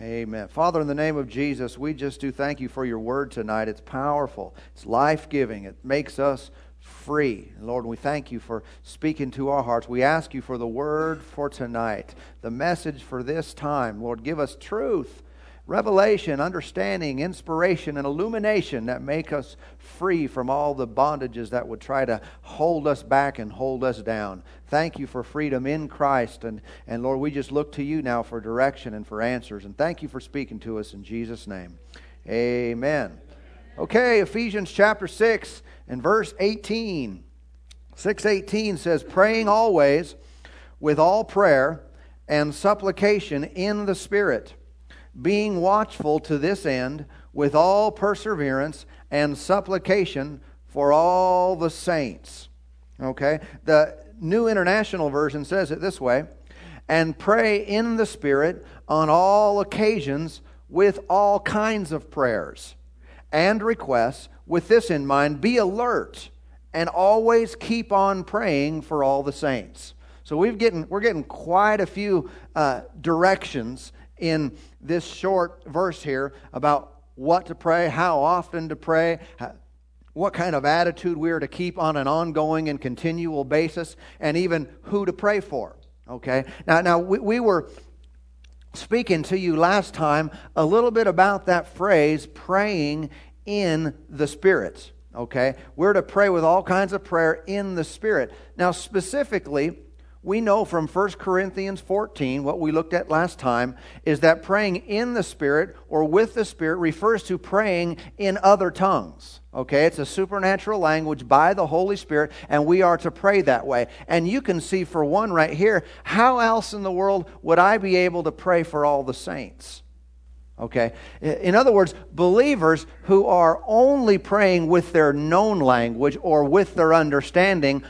Amen. Father, in the name of Jesus, we just do thank you for your word tonight. It's powerful, it's life giving, it makes us free. Lord, we thank you for speaking to our hearts. We ask you for the word for tonight, the message for this time. Lord, give us truth revelation, understanding, inspiration, and illumination that make us free from all the bondages that would try to hold us back and hold us down. Thank you for freedom in Christ. And, and Lord, we just look to you now for direction and for answers. And thank you for speaking to us in Jesus' name. Amen. Okay, Ephesians chapter 6 and verse 18. 618 says, Praying always with all prayer and supplication in the Spirit being watchful to this end with all perseverance and supplication for all the saints. Okay? The New International Version says it this way and pray in the Spirit on all occasions with all kinds of prayers and requests. With this in mind, be alert and always keep on praying for all the saints. So we've getting, we're getting quite a few uh, directions in this short verse here about what to pray, how often to pray, what kind of attitude we are to keep on an ongoing and continual basis, and even who to pray for. Okay? Now, now we, we were speaking to you last time a little bit about that phrase, praying in the Spirit. Okay? We're to pray with all kinds of prayer in the Spirit. Now, specifically, we know from 1 Corinthians 14, what we looked at last time, is that praying in the Spirit or with the Spirit refers to praying in other tongues. Okay, it's a supernatural language by the Holy Spirit, and we are to pray that way. And you can see, for one, right here, how else in the world would I be able to pray for all the saints? Okay? In other words, believers who are only praying with their known language or with their understanding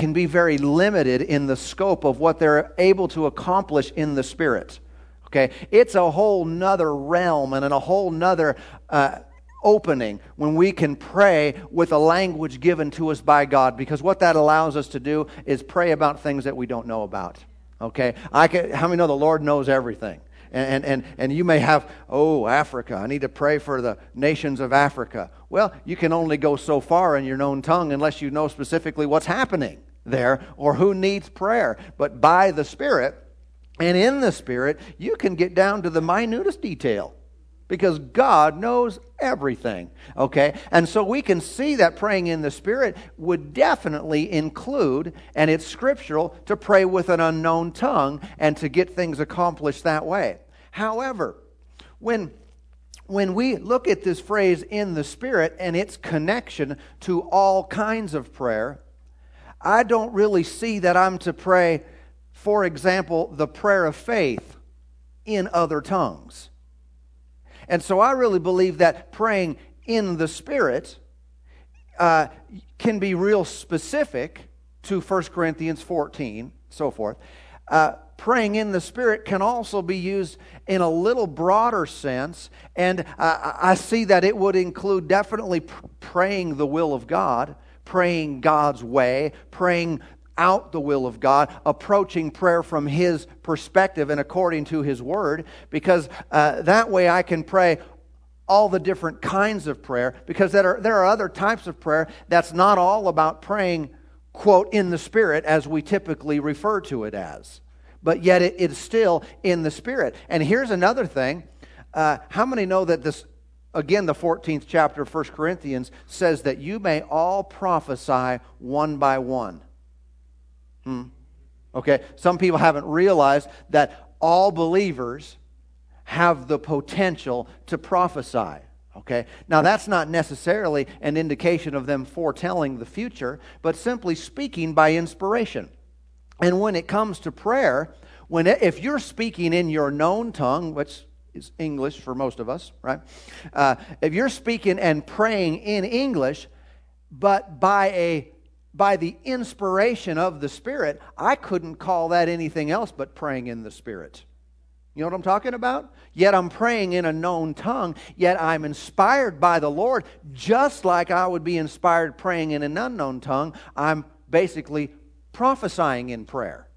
can be very limited in the scope of what they're able to accomplish in the Spirit. Okay? It's a whole nother realm and a whole nother uh, opening when we can pray with a language given to us by God because what that allows us to do is pray about things that we don't know about. Okay? I can, how many know the Lord knows everything? and, and, and you may have, oh, Africa, I need to pray for the nations of Africa. Well, you can only go so far in your known tongue unless you know specifically what's happening there or who needs prayer. But by the Spirit and in the Spirit, you can get down to the minutest detail because God knows everything. Okay? And so we can see that praying in the Spirit would definitely include, and it's scriptural, to pray with an unknown tongue and to get things accomplished that way. However, when when we look at this phrase in the Spirit and its connection to all kinds of prayer, I don't really see that I'm to pray, for example, the prayer of faith in other tongues. And so I really believe that praying in the Spirit uh, can be real specific to 1 Corinthians 14, so forth. Uh, praying in the Spirit can also be used in a little broader sense, and uh, I see that it would include definitely praying the will of God, praying God's way, praying out the will of God, approaching prayer from His perspective and according to His Word, because uh, that way I can pray all the different kinds of prayer, because there are, there are other types of prayer that's not all about praying, quote, in the Spirit, as we typically refer to it as. But yet it, it's still in the Spirit. And here's another thing. Uh, how many know that this, again, the 14th chapter of 1 Corinthians says that you may all prophesy one by one? Hmm. Okay, some people haven't realized that all believers have the potential to prophesy. Okay, now that's not necessarily an indication of them foretelling the future, but simply speaking by inspiration. And when it comes to prayer, when if you're speaking in your known tongue, which is English for most of us, right? Uh, if you're speaking and praying in English, but by a by the inspiration of the Spirit, I couldn't call that anything else but praying in the Spirit. You know what I'm talking about? Yet I'm praying in a known tongue, yet I'm inspired by the Lord, just like I would be inspired praying in an unknown tongue. I'm basically prophesying in prayer.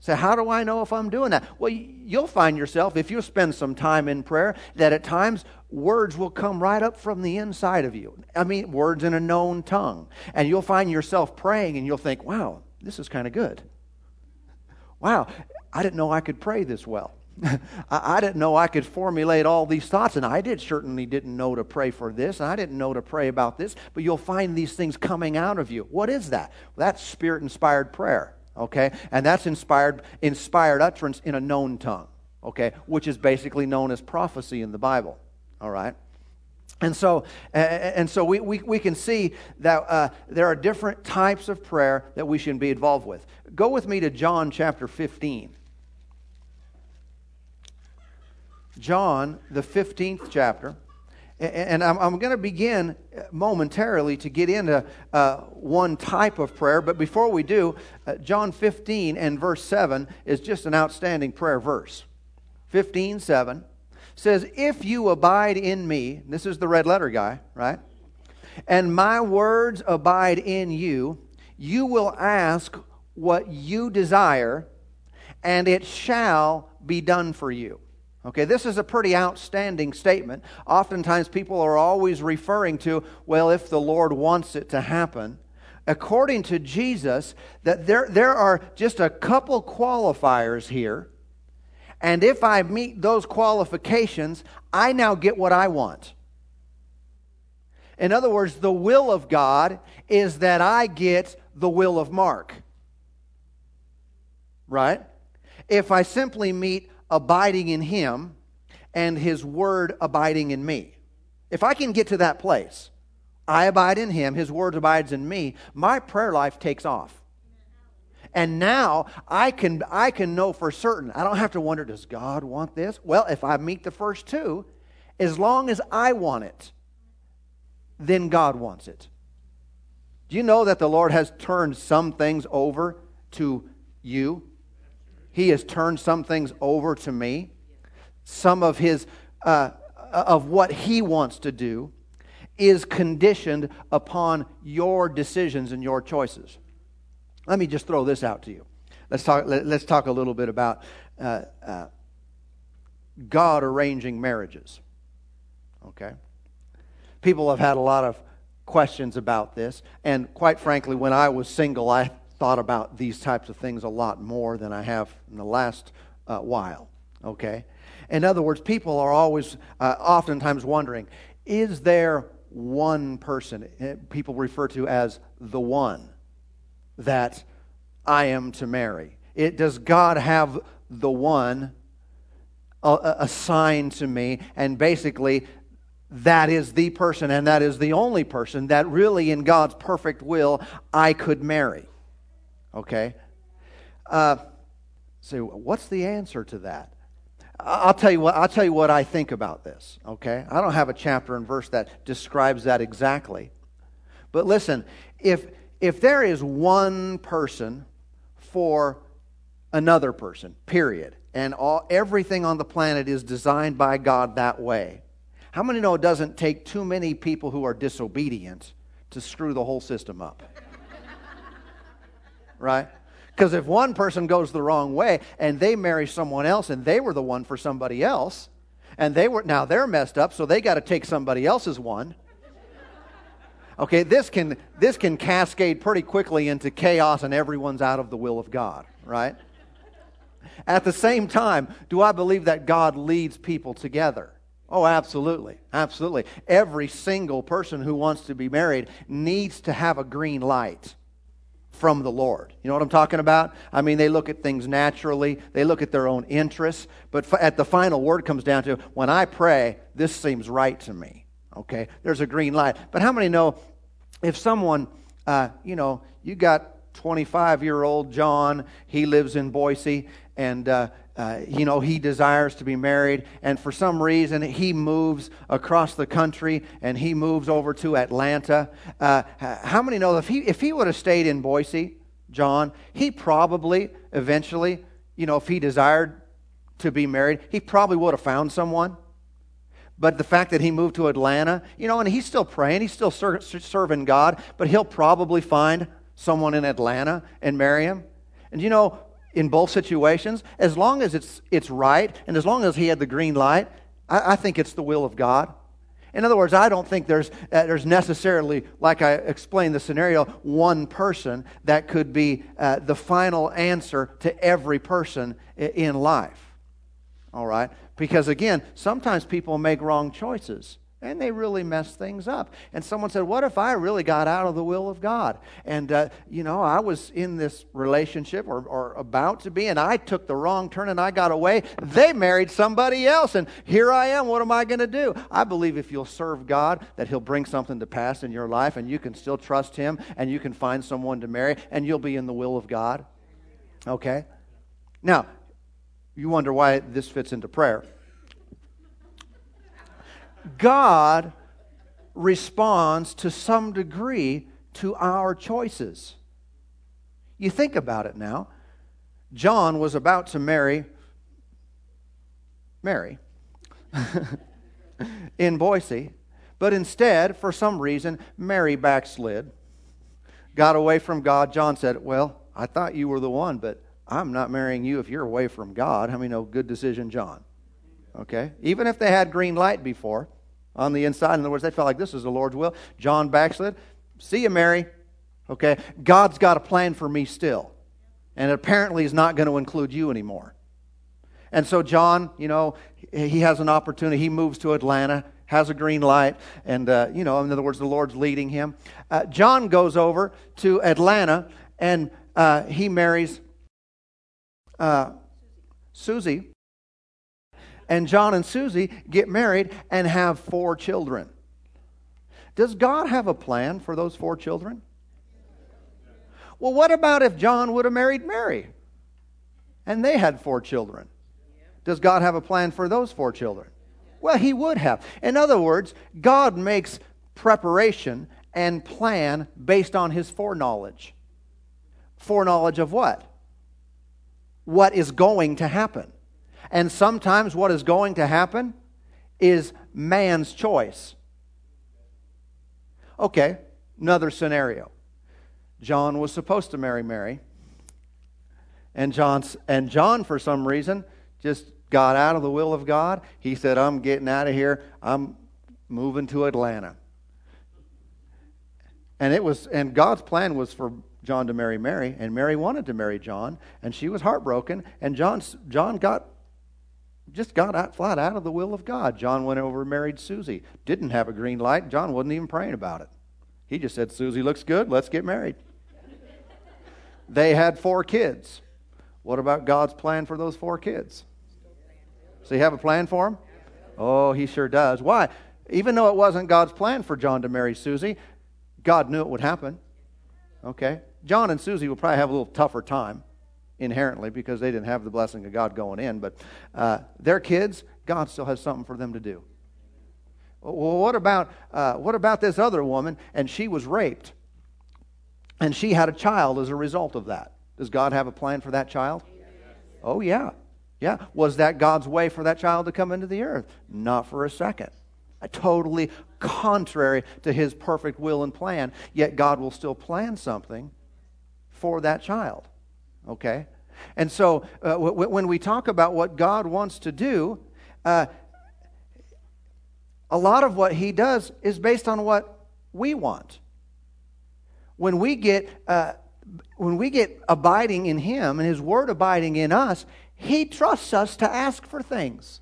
So, how do I know if I'm doing that? Well, you'll find yourself, if you spend some time in prayer, that at times words will come right up from the inside of you. I mean, words in a known tongue. And you'll find yourself praying and you'll think, wow, this is kind of good. Wow, I didn't know I could pray this well. I, didn't know I could formulate all these thoughts, and I did certainly didn't know to pray for this, and I didn't know to pray about this, but you'll find these things coming out of you. What is that? Well, that's spirit inspired prayer, okay? And that's inspired, inspired utterance in a known tongue, okay? Which is basically known as prophecy in the Bible, all right? And so, and so we, we, we can see that uh, there are different types of prayer that we should be involved with. Go with me to John chapter 15. John, the 15th chapter. And I'm, going to begin momentarily to get into uh, one type of prayer. But before we do, uh, John 15 and verse 7 is just an outstanding prayer verse. 15, 7 says, If you abide in me, this is the red letter guy, right? And my words abide in you, you will ask what you desire, and it shall be done for you. Okay, this is a pretty outstanding statement. Oftentimes people are always referring to, well, if the Lord wants it to happen. According to Jesus, that there, there are just a couple qualifiers here. And if I meet those qualifications, I now get what I want. In other words, the will of God is that I get the will of Mark. Right? If I simply meet abiding in Him and His Word abiding in me. If I can get to that place, I abide in Him, His Word abides in me, my prayer life takes off. And now I can, I can know for certain. I don't have to wonder, does God want this? Well, if I meet the first two, as long as I want it, then God wants it. Do you know that the Lord has turned some things over to you? He has turned some things over to me. Some of his uh, of what he wants to do is conditioned upon your decisions and your choices. Let me just throw this out to you. Let's talk. Let, us talk a little bit about uh, uh, God arranging marriages. Okay, people have had a lot of questions about this, and quite frankly, when I was single, I thought about these types of things a lot more than I have in the last uh, while. Okay? In other words, people are always, uh, oftentimes wondering, is there one person, eh, people refer to as the one, that I am to marry? It, does God have the one uh, assigned to me? And basically, that is the person and that is the only person that really, in God's perfect will, I could marry. Okay? Uh, so, what's the answer to that? I'll tell you what I'll tell you what I think about this, okay? I don't have a chapter and verse that describes that exactly. But listen, if if there is one person for another person, period, and all everything on the planet is designed by God that way. How many know it doesn't take too many people who are disobedient to screw the whole system up? Right? Because if one person goes the wrong way and they marry someone else and they were the one for somebody else, and they were now they're messed up, so they got to take somebody else's one. Okay, this can this can cascade pretty quickly into chaos and everyone's out of the will of God, right? At the same time, do I believe that God leads people together? Oh, absolutely. Absolutely. Every single person who wants to be married needs to have a green light from the Lord. You know what I'm talking about? I mean, they look at things naturally, they look at their own interests, but at the final word comes down to when I pray, this seems right to me. Okay? There's a green light. But how many know if someone, uh, you know, you got 25 year old John, he lives in Boise, and uh, uh, you know, he desires to be married, and for some reason he moves across the country and he moves over to Atlanta. Uh, how many know if he, if he would have stayed in Boise, John, he probably eventually, you know, if he desired to be married, he probably would have found someone. But the fact that he moved to Atlanta, you know, and he's still praying, he's still ser- serving God, but he'll probably find someone in Atlanta and marry him. And you know, in both situations, as long as it's, it's right and as long as he had the green light, I, I think it's the will of God. In other words, I don't think there's, uh, there's necessarily, like I explained the scenario, one person that could be uh, the final answer to every person in life. All right? Because again, sometimes people make wrong choices and they really mess things up. And someone said, What if I really got out of the will of God? And, uh, you know, I was in this relationship or, or about to be, and I took the wrong turn and I got away. They married somebody else, and here I am. What am I going to do? I believe if you'll serve God, that He'll bring something to pass in your life, and you can still trust Him, and you can find someone to marry, and you'll be in the will of God. Okay? Now, you wonder why this fits into prayer. God responds to some degree to our choices. You think about it now. John was about to marry Mary in Boise, but instead, for some reason, Mary backslid, got away from God. John said, Well, I thought you were the one, but I'm not marrying you if you're away from God. How many know good decision, John? Okay? Even if they had green light before on the inside, in other words, they felt like this is the Lord's will. John backslid. See you, Mary. Okay? God's got a plan for me still. And apparently, He's not going to include you anymore. And so, John, you know, he has an opportunity. He moves to Atlanta, has a green light, and, uh, you know, in other words, the Lord's leading him. Uh, John goes over to Atlanta and uh, he marries uh, Susie. And John and Susie get married and have four children. Does God have a plan for those four children? Well, what about if John would have married Mary and they had four children? Does God have a plan for those four children? Well, He would have. In other words, God makes preparation and plan based on His foreknowledge. Foreknowledge of what? what is going to happen. And sometimes what is going to happen is man's choice. Okay, another scenario. John was supposed to marry Mary. And John, and John, for some reason, just got out of the will of God. He said, I'm getting out of here. I'm moving to Atlanta. And it was and God's plan was for John to marry Mary, and Mary wanted to marry John, and she was heartbroken, and John, John got just got out, flat out of the will of God. John went over and married Susie. Didn't have a green light. John wasn't even praying about it. He just said, Susie looks good, let's get married. they had four kids. What about God's plan for those four kids? Does he have a plan for them? Oh, he sure does. Why? Even though it wasn't God's plan for John to marry Susie, God knew it would happen. Okay? John and Susie will probably have a little tougher time inherently because they didn't have the blessing of God going in, but uh, their kids, God still has something for them to do. Well, what about, uh, what about this other woman? And she was raped. And she had a child as a result of that. Does God have a plan for that child? Oh, yeah. Yeah. Was that God's way for that child to come into the earth? Not for a second totally contrary to his perfect will and plan, yet God will still plan something for that child. Okay? And so uh, w- when we talk about what God wants to do, uh, a lot of what he does is based on what we want. When we get, uh, when we get abiding in him and his word abiding in us, he trusts us to ask for things.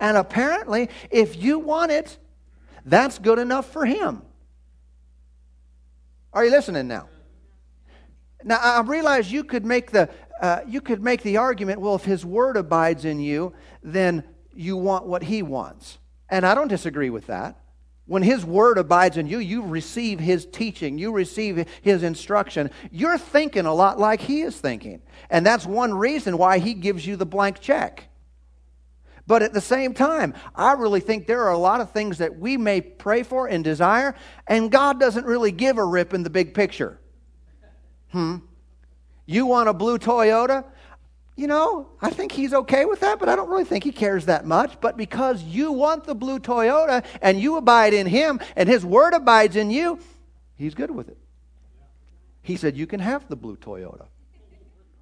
And apparently, if you want it, that's good enough for him. Are you listening now? Now I realize you could make the uh, you could make the argument. Well, if His Word abides in you, then you want what He wants, and I don't disagree with that. When His Word abides in you, you receive His teaching, you receive His instruction. You're thinking a lot like He is thinking, and that's one reason why He gives you the blank check. But at the same time, I really think there are a lot of things that we may pray for and desire, and God doesn't really give a rip in the big picture. Hmm? You want a blue Toyota? You know, I think he's okay with that, but I don't really think he cares that much. But because you want the blue Toyota and you abide in him and his word abides in you, he's good with it. He said, You can have the blue Toyota.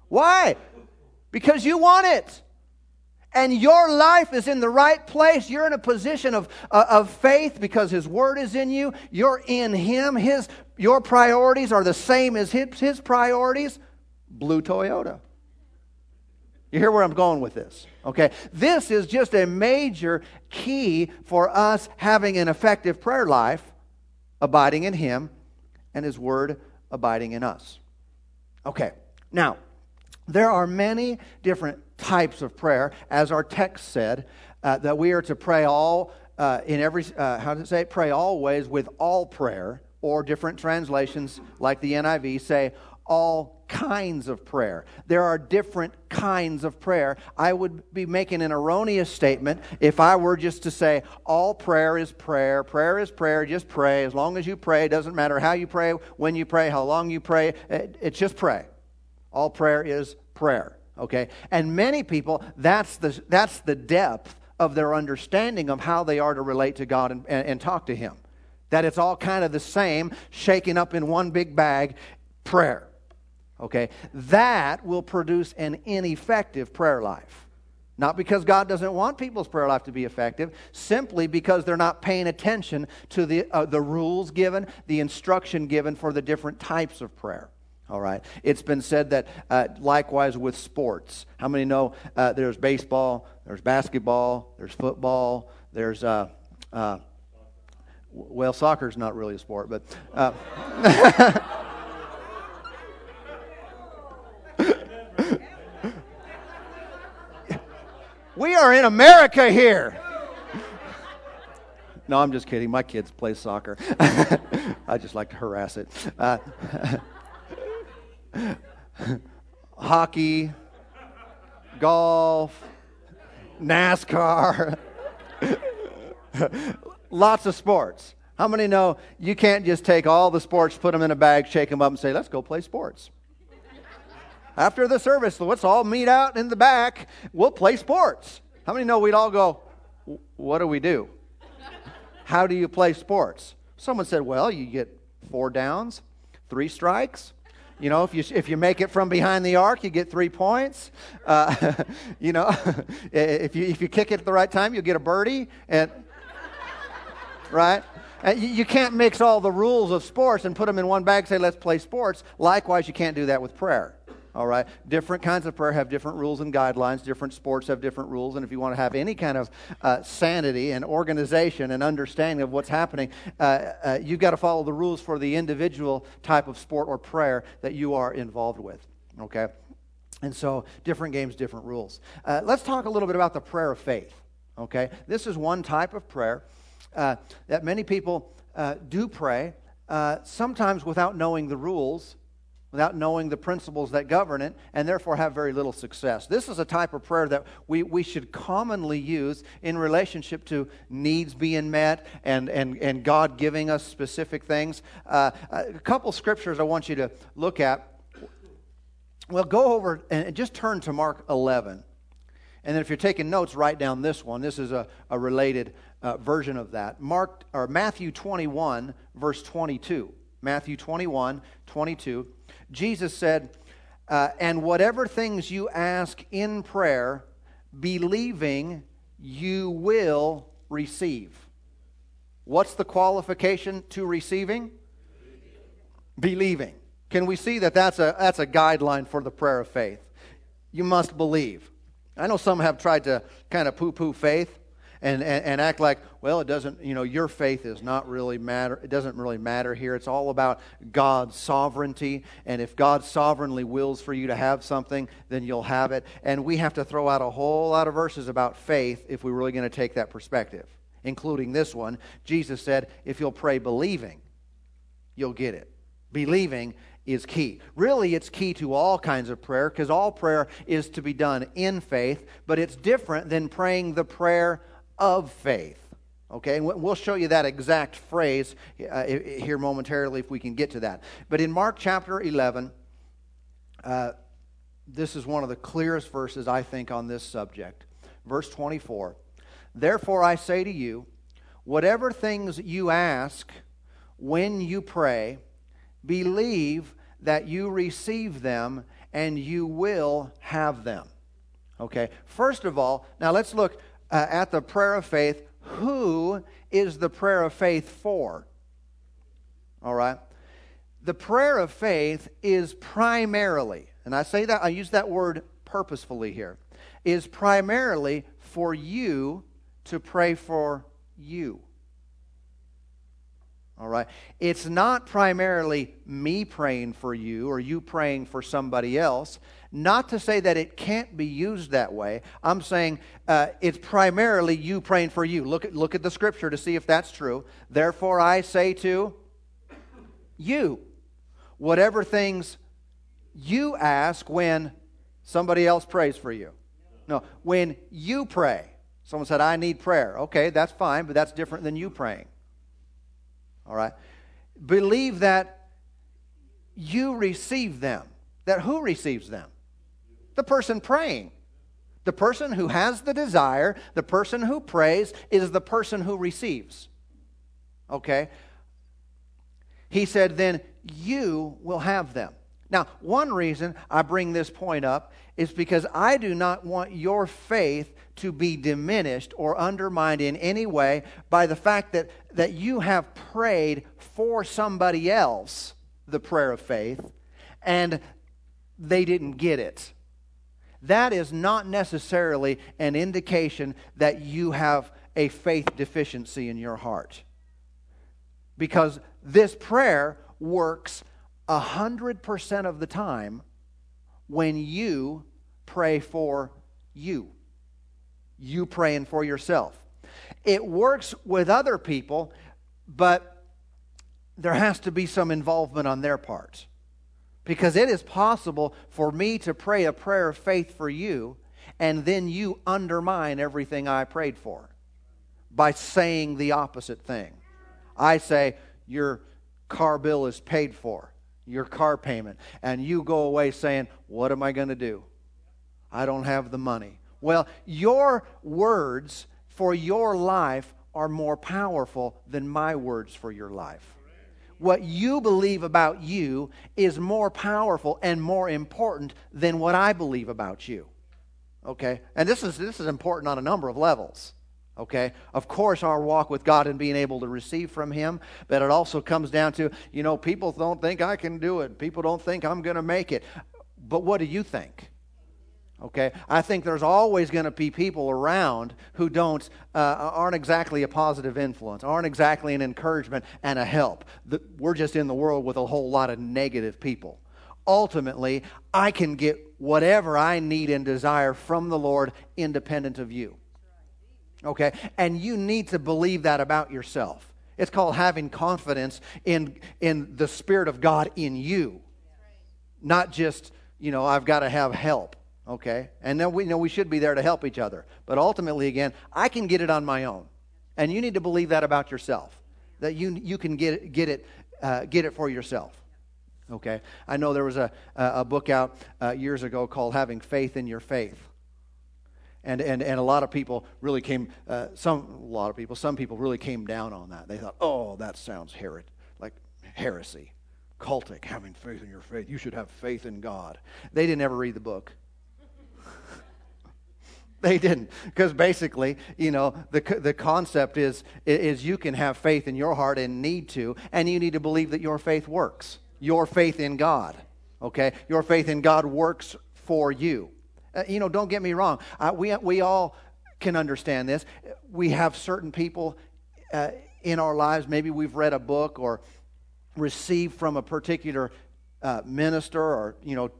Why? because you want it. And your life is in the right place. You're in a position of, uh, of faith because His Word is in you. You're in Him. His, your priorities are the same as His, his priorities. Blue Toyota. You hear where I'm going with this? Okay. This is just a major key for us having an effective prayer life, abiding in Him, and His Word abiding in us. Okay. Now, there are many different types of prayer, as our text said, uh, that we are to pray all uh, in every, uh, how does it say? Pray always with all prayer, or different translations like the NIV say, all kinds of prayer. There are different kinds of prayer. I would be making an erroneous statement if I were just to say all prayer is prayer. Prayer is prayer. Just pray. As long as you pray, it doesn't matter how you pray, when you pray, how long you pray. It's just pray. All prayer is prayer. Okay? And many people, that's the, that's the depth of their understanding of how they are to relate to God and, and, and talk to Him. That it's all kind of the same, shaken up in one big bag, prayer. Okay? That will produce an ineffective prayer life. Not because God doesn't want people's prayer life to be effective, simply because they're not paying attention to the, uh, the rules given, the instruction given for the different types of prayer. All right. It's been said that uh, likewise with sports. How many know uh, there's baseball, there's basketball, there's football, there's, uh, uh well, soccer's not really a sport, but. Uh, we are in America here. No, I'm just kidding. My kids play soccer. I just like to harass it. Uh, hockey, golf, NASCAR, lots of sports. How many know you can't just take all the sports, put them in a bag, shake them up, and say, let's go play sports? After the service, let's all meet out in the back. We'll play sports. How many know we'd all go, what do we do? How do you play sports? Someone said, well, you get four downs, three strikes, you know, if you, if you make it from behind the arc, you get three points. Uh, you know, if you, if you kick it at the right time, you'll get a birdie. And, right? You can't mix all the rules of sports and put them in one bag and say, let's play sports. Likewise, you can't do that with prayer. All right? Different kinds of prayer have different rules and guidelines. Different sports have different rules. And if you want to have any kind of uh, sanity and organization and understanding of what's happening, uh, uh, you've got to follow the rules for the individual type of sport or prayer that you are involved with. Okay? And so, different games, different rules. Uh, let's talk a little bit about the prayer of faith. Okay? This is one type of prayer uh, that many people uh, do pray, sometimes without knowing the rules without knowing the principles that govern it, and therefore have very little success. This is a type of prayer that we, we should commonly use in relationship to needs being met and, and, and God giving us specific things. Uh, a couple scriptures I want you to look at. Well, go over and just turn to Mark 11. And then if you're taking notes, write down this one. This is a, a related uh, version of that. Mark, or Matthew 21, verse 22. Matthew 21, 22. Jesus said, uh, And whatever things you ask in prayer, believing you will receive. What's the qualification to receiving? Believing. Can we see that that's a, that's a guideline for the prayer of faith? You must believe. I know some have tried to kind of poo poo faith and, and, and act like, well, it doesn't, you know, your faith is not really matter. It doesn't really matter here. It's all about God's sovereignty. And if God sovereignly wills for you to have something, then you'll have it. And we have to throw out a whole lot of verses about faith if we're really going to take that perspective, including this one. Jesus said, if you'll pray believing, you'll get it. Believing is key. Really, it's key to all kinds of prayer because all prayer is to be done in faith, but it's different than praying the prayer of faith. Okay, and we'll show you that exact phrase uh, here momentarily if we can get to that. But in Mark chapter 11, uh, this is one of the clearest verses, I think, on this subject. Verse 24 Therefore I say to you, whatever things you ask when you pray, believe that you receive them and you will have them. Okay, first of all, now let's look uh, at the prayer of faith. Who is the prayer of faith for? All right, the prayer of faith is primarily, and I say that, I use that word purposefully here, is primarily for you to pray for you. All right? It's not primarily me praying for you or you praying for somebody else. Not to say that it can't be used that way. I'm saying uh, it's primarily you praying for you. Look at, look at the scripture to see if that's true. Therefore, I say to you, whatever things you ask when somebody else prays for you. No, when you pray. Someone said, I need prayer. Okay, that's fine, but that's different than you praying. All right? Believe that you receive them. That who receives them? The person praying. The person who has the desire, the person who prays, is the person who receives. Okay? He said, then you will have them. Now, one reason I bring this point up is because I do not want your faith to be diminished or undermined in any way by the fact that, that you have prayed for somebody else the prayer of faith and they didn't get it. That is not necessarily an indication that you have a faith deficiency in your heart. Because this prayer works 100% of the time when you pray for you. You praying for yourself. It works with other people, but there has to be some involvement on their part. Because it is possible for me to pray a prayer of faith for you, and then you undermine everything I prayed for by saying the opposite thing. I say, Your car bill is paid for your car payment, and you go away saying, What am I going to do? I don't have the money. Well, your words for your life are more powerful than my words for your life. What you believe about you is more powerful and more important than what I believe about you. Okay? And this is, this is important on a number of levels. Okay? Of course, our walk with God and being able to receive from Him, but it also comes down to, you know, people don't think I can do it. People don't think I'm going to make it. But what do you think? Okay? I think there's always going to be people around who don't, uh, aren't exactly a positive influence, aren't exactly an encouragement and a help. We're just in the world with a whole lot of negative people. Ultimately, I can get whatever I need and desire from the Lord independent of you. Okay? And you need to believe that about yourself. It's called having confidence in, in the Spirit of God in you. Not just, you know, I've got to have help. Okay? And then we you know we should be there to help each other. But ultimately, again, I can get it on my own. And you need to believe that about yourself. That you, you can get get, it, uh, get it for yourself. Okay? I know there was a, a book out uh, years ago called Having Faith in Your Faith and, and, and a lot of people really came, uh, some, a lot of people, some people really came down on that. They thought, oh, that sounds herod, like heresy, cultic, having faith in your faith. You should have faith in God. They didn't ever read the book. they didn't because basically you know the, the concept is is you can have faith in your heart and need to and you need to believe that your faith works your faith in god okay your faith in god works for you uh, you know, don't get me wrong. Uh, we, we all can understand this. We have certain people uh, in our lives, maybe we've read a book or received from a particular uh, minister or, you know,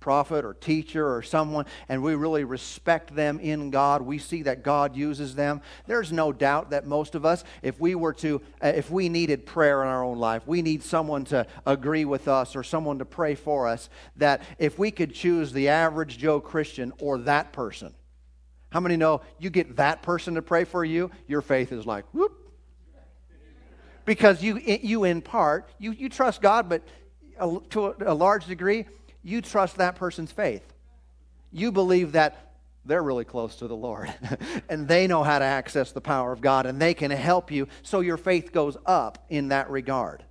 prophet or teacher or someone, and we really respect them in God. We see that God uses them. There's no doubt that most of us, if we were to, uh, if we needed prayer in our own life, we need someone to agree with us or someone to pray for us, that if we could choose the average Joe Christian or that person, how many know you get that person to pray for you, your faith is like, whoop. Because you, you in part, you, you trust God, but to a large degree, you trust that person's faith. You believe that they're really close to the Lord and they know how to access the power of God and they can help you so your faith goes up in that regard.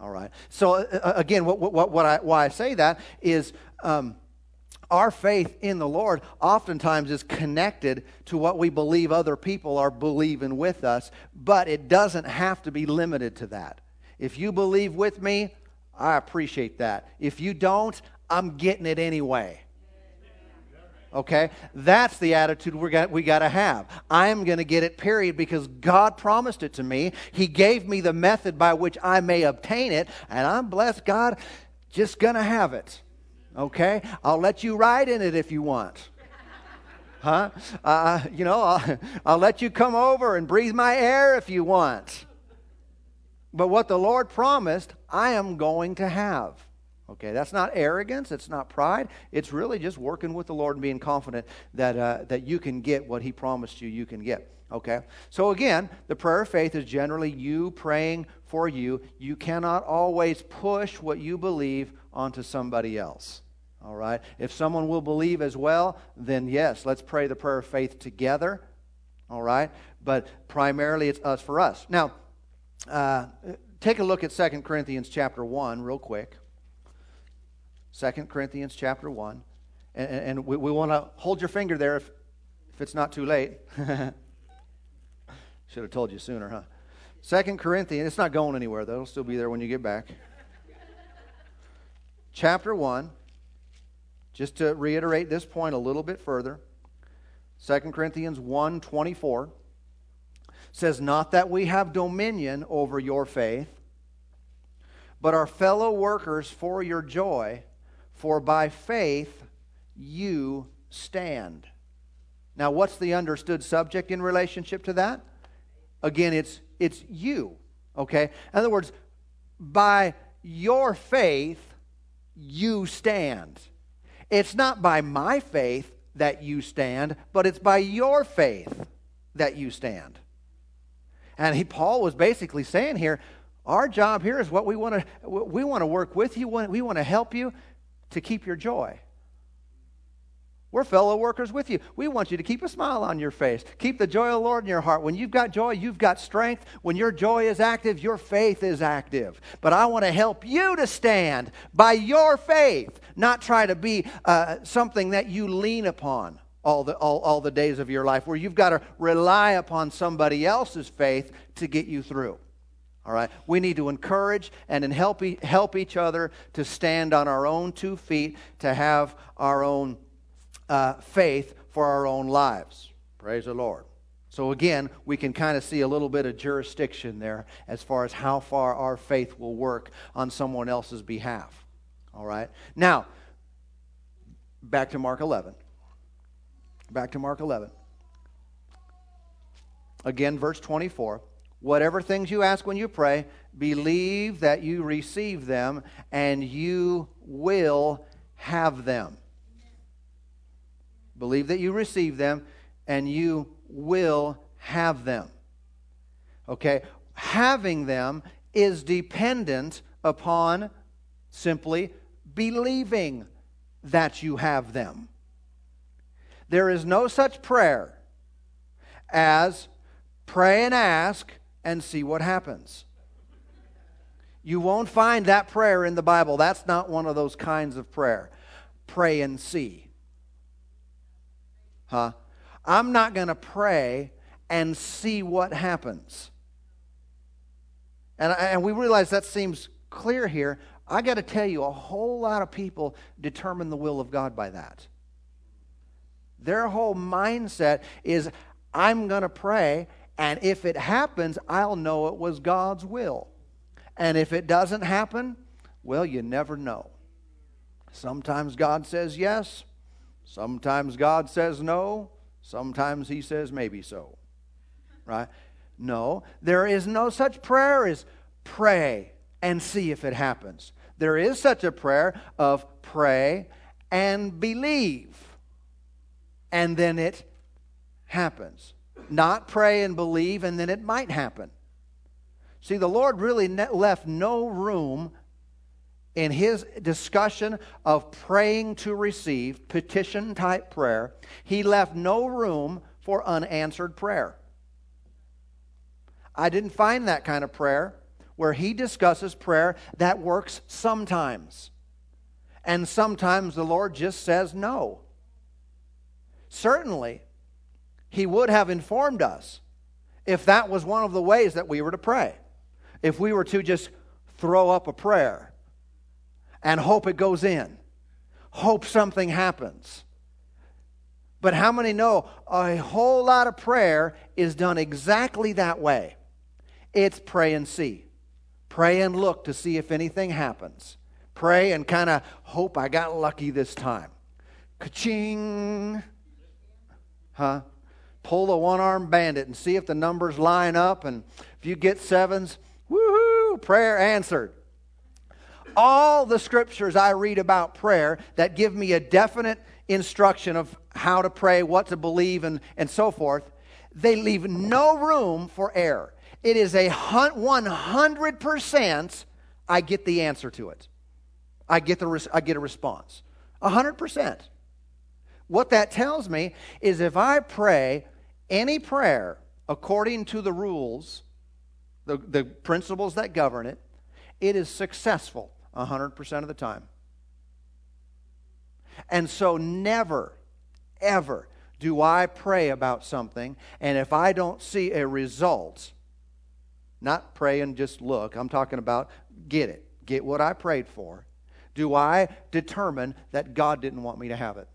All right. So, uh, uh again, what, what, what I, why I say that is um, our faith in the Lord oftentimes is connected to what we believe other people are believing with us, but it doesn't have to be limited to that. If you believe with me, I appreciate that. If you don't, I'm getting it anyway. Okay? That's the attitude we got, we got to have. I am going to get it, period, because God promised it to me. He gave me the method by which I may obtain it, and I'm blessed, God, just going to have it. Okay? I'll let you ride in it if you want. Huh? Uh, you know, I'll, I'll let you come over and breathe my air if you want. But what the Lord promised, I am going to have. Okay, that's not arrogance, it's not pride. It's really just working with the Lord and being confident that, uh, that you can get what He promised you you can get. Okay, so again, the prayer of faith is generally you praying for you. You cannot always push what you believe onto somebody else. All right, if someone will believe as well, then yes, let's pray the prayer of faith together. All right, but primarily it's us for us. Now, uh, take a look at 2 Corinthians chapter 1 real quick. 2 Corinthians chapter 1. And, and we, we want to hold your finger there if, if it's not too late. Should have told you sooner, huh? 2 Corinthians, it's not going anywhere, though. It'll still be there when you get back. chapter 1, just to reiterate this point a little bit further. 2 Corinthians 1 24 says, Not that we have dominion over your faith, but are fellow workers for your joy for by faith you stand. Now, what's the understood subject in relationship to that? Again, it's, it's you. Okay? In other words, by your faith you stand. It's not by my faith that you stand, but it's by your faith that you stand. And he, Paul was basically saying here, our job here is what we want to we want to work with you, we want to help you to keep your joy. We're fellow workers with you. We want you to keep a smile on your face. Keep the joy of the Lord in your heart. When you've got joy, you've got strength. When your joy is active, your faith is active. But I want to help you to stand by your faith, not try to be uh, something that you lean upon all the, all, all the days of your life, where you've got to rely upon somebody else's faith to get you through. All right? We need to encourage and help, help each other to stand on our own two feet, to have our own uh, faith for our own lives. Praise the Lord. So, again, we can kind of see a little bit of jurisdiction there as far as how far our faith will work on someone else's behalf. All right? Now, back to Mark 11. Back to Mark 11. Again, verse 24. Whatever things you ask when you pray, believe that you receive them and you will have them. Believe that you receive them and you will have them. Okay? Having them is dependent upon simply believing that you have them. There is no such prayer as pray and ask and see what happens. You won't find that prayer in the Bible. That's not one of those kinds of prayer. Pray and see. Huh? I'm not going to pray and see what happens. And, and we realize that seems clear here. I got to tell you, a whole lot of people determine the will of God by that. Their whole mindset is I'm going to pray and if it happens, I'll know it was God's will. And if it doesn't happen, well, you never know. Sometimes God says yes, sometimes God says no, sometimes He says maybe so. Right? No, there is no such prayer as pray and see if it happens. There is such a prayer of pray and believe, and then it happens not pray and believe, and then it might happen. See, the Lord really left no room in his discussion of praying to receive, petition type prayer, he left no room for unanswered prayer. I didn't find that kind of prayer where he discusses prayer that works sometimes And sometimes the Lord just says no. Certainly, He would have informed us if that was one of the ways that we were to pray. If we were to just throw up a prayer and hope it goes in, hope something happens. But how many know a whole lot of prayer is done exactly that way? It's pray and see. Pray and look to see if anything happens. Pray and kind of hope I got lucky this time. Ka-ching. Huh? Pull the one armed bandit and see if the numbers line up. And if you get sevens, woohoo, prayer answered. All the scriptures I read about prayer that give me a definite instruction of how to pray, what to believe, and, and so forth, they leave no room for error. It is a 100% I get the answer to it. I get, the, I get a response. 100%. What that tells me is if I pray any prayer according to the rules, the, the principles that govern it, it is successful 100% of the time. And so, never, ever do I pray about something, and if I don't see a result, not pray and just look, I'm talking about get it, get what I prayed for, do I determine that God didn't want me to have it?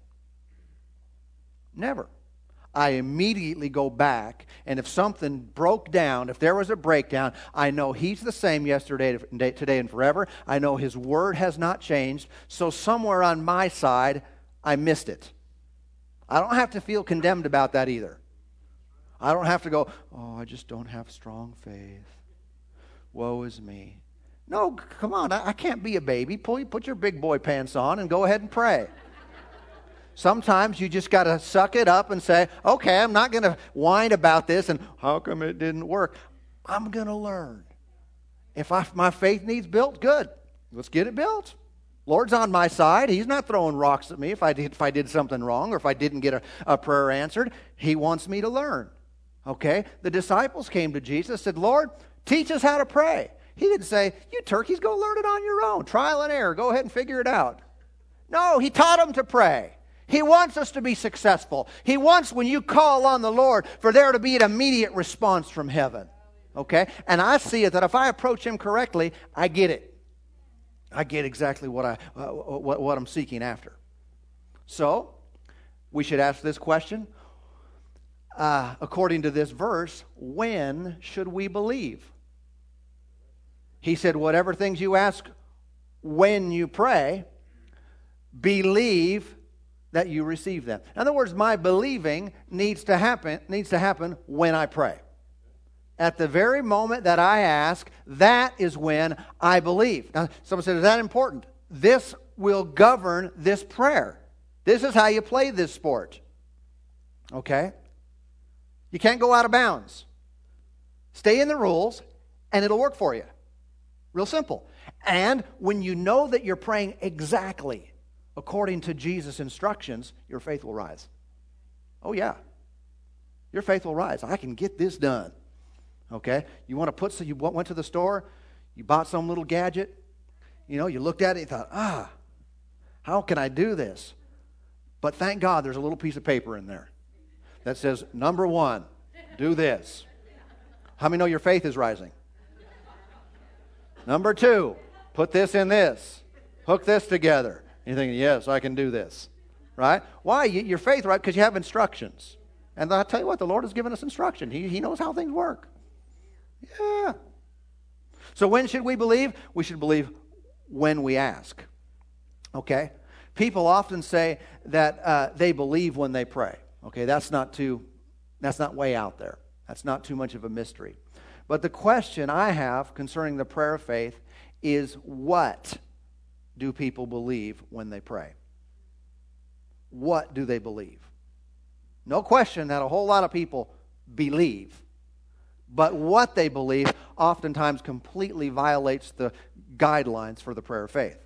Never. I immediately go back, and if something broke down, if there was a breakdown, I know He's the same yesterday, today, and forever. I know His Word has not changed. So somewhere on my side, I missed it. I don't have to feel condemned about that either. I don't have to go, oh, I just don't have strong faith. Woe is me. No, come on, I, can't be a baby. Pull, put your big boy pants on and go ahead and pray. Sometimes you just got to suck it up and say, okay, I'm not going to whine about this and how come it didn't work? I'm going to learn. If I, my faith needs built, good. Let's get it built. Lord's on my side. He's not throwing rocks at me if I did, if I did something wrong or if I didn't get a, a prayer answered. He wants me to learn. Okay? The disciples came to Jesus said, Lord, teach us how to pray. He didn't say, You turkeys, go learn it on your own. Trial and error. Go ahead and figure it out. No, he taught them to pray. He wants us to be successful. He wants, when you call on the Lord, for there to be an immediate response from heaven. Okay? And I see it that if I approach Him correctly, I get it. I get exactly what, I, uh, what, what I'm seeking after. So, we should ask this question. Uh, according to this verse, when should we believe? He said, Whatever things you ask when you pray, believe that you receive them. In other words, my believing needs to happen, needs to happen when I pray. At the very moment that I ask, that is when I believe. Now, someone said, Is that important? This will govern this prayer. This is how you play this sport. Okay? You can't go out of bounds. Stay in the rules, and it'll work for you. Real simple. And when you know that you're praying exactly according to Jesus' instructions, your faith will rise. Oh, yeah. Your faith will rise. I can get this done. Okay? You want to put, so you went to the store, you bought some little gadget, you know, you looked at it, you thought, ah, how can I do this? But thank God there's a little piece of paper in there that says, number one, do this. How many know your faith is rising? Number two, put this in this, hook this together. You're thinking, yes, I can do this. Right? Why? Your faith, right? Because you have instructions. And I'll tell you what, the Lord has given us instruction. He, he knows how things work. Yeah. So when should we believe? We should believe when we ask. Okay? People often say that uh, they believe when they pray. Okay, that's not too, that's not way out there. That's not too much of a mystery. But the question I have concerning the prayer of faith is what do people believe when they pray? What do they believe? No question that a whole lot of people believe. But what they believe oftentimes completely violates the guidelines for the prayer of faith.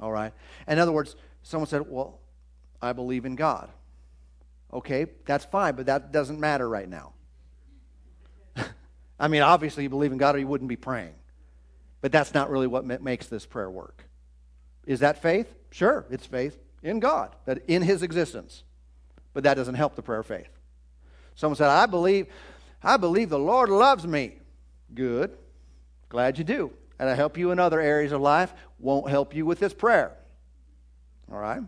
All right? In other words, someone said, Well, I believe in God. Okay, that's fine, but that doesn't matter right now. I mean, obviously, you believe in God or you wouldn't be praying. But that's not really what makes this prayer work. Is that faith? Sure, it's faith in God, that in his existence. But that doesn't help the prayer of faith. Someone said, I believe, I believe the Lord loves me. Good. Glad you do. And I help you in other areas of life, won't help you with this prayer. All right?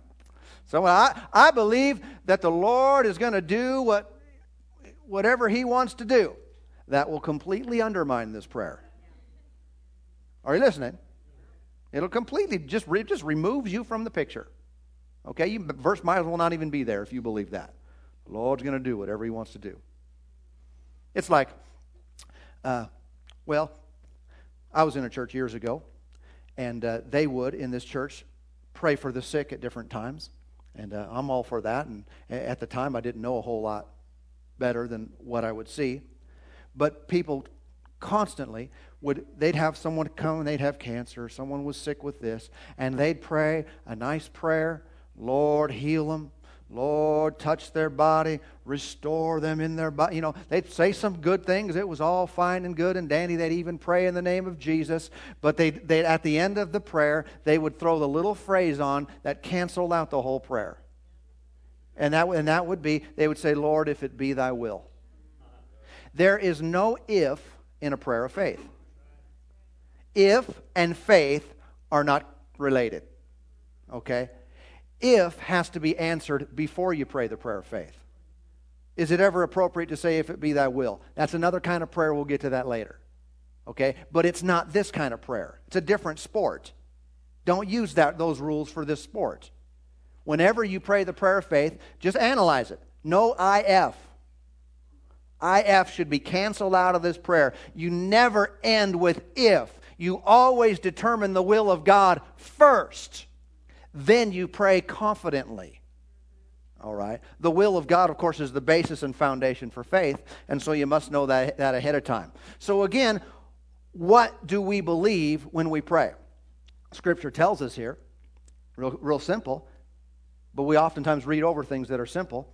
So I, I believe that the Lord is going to do what, whatever He wants to do. That will completely undermine this prayer. Are you listening? It'll completely just, re, just removes you from the picture. Okay? You, verse might as well not even be there if you believe that. The Lord's going to do whatever He wants to do. It's like, uh, well, I was in a church years ago, and uh, they would, in this church, pray for the sick at different times. And uh, I'm all for that. And at the time, I didn't know a whole lot better than what I would see. But people constantly would they'd have someone come and they'd have cancer someone was sick with this and they'd pray a nice prayer lord heal them Lord, touch their body, restore them in their body. You know, they'd say some good things. It was all fine and good and dandy. They'd even pray in the name of Jesus. But they, they, at the end of the prayer, they would throw the little phrase on that canceled out the whole prayer. And that, and that would be, they would say, Lord, if it be thy will. There is no if in a prayer of faith. If and faith are not related. Okay? if has to be answered before you pray the prayer of faith. Is it ever appropriate to say, if it be thy will? That's another kind of prayer. We'll get to that later. Okay? But it's not this kind of prayer, it's a different sport. Don't use that, those rules for this sport. Whenever you pray the prayer of faith, just analyze it. No IF. IF should be canceled out of this prayer. You never end with if. You always determine the will of God first then you pray confidently. All right? The will of God, of course, is the basis and foundation for faith, and so you must know that, that ahead of time. So, again, what do we believe when we pray? Scripture tells us here, real, real simple, but we oftentimes read over things that are simple.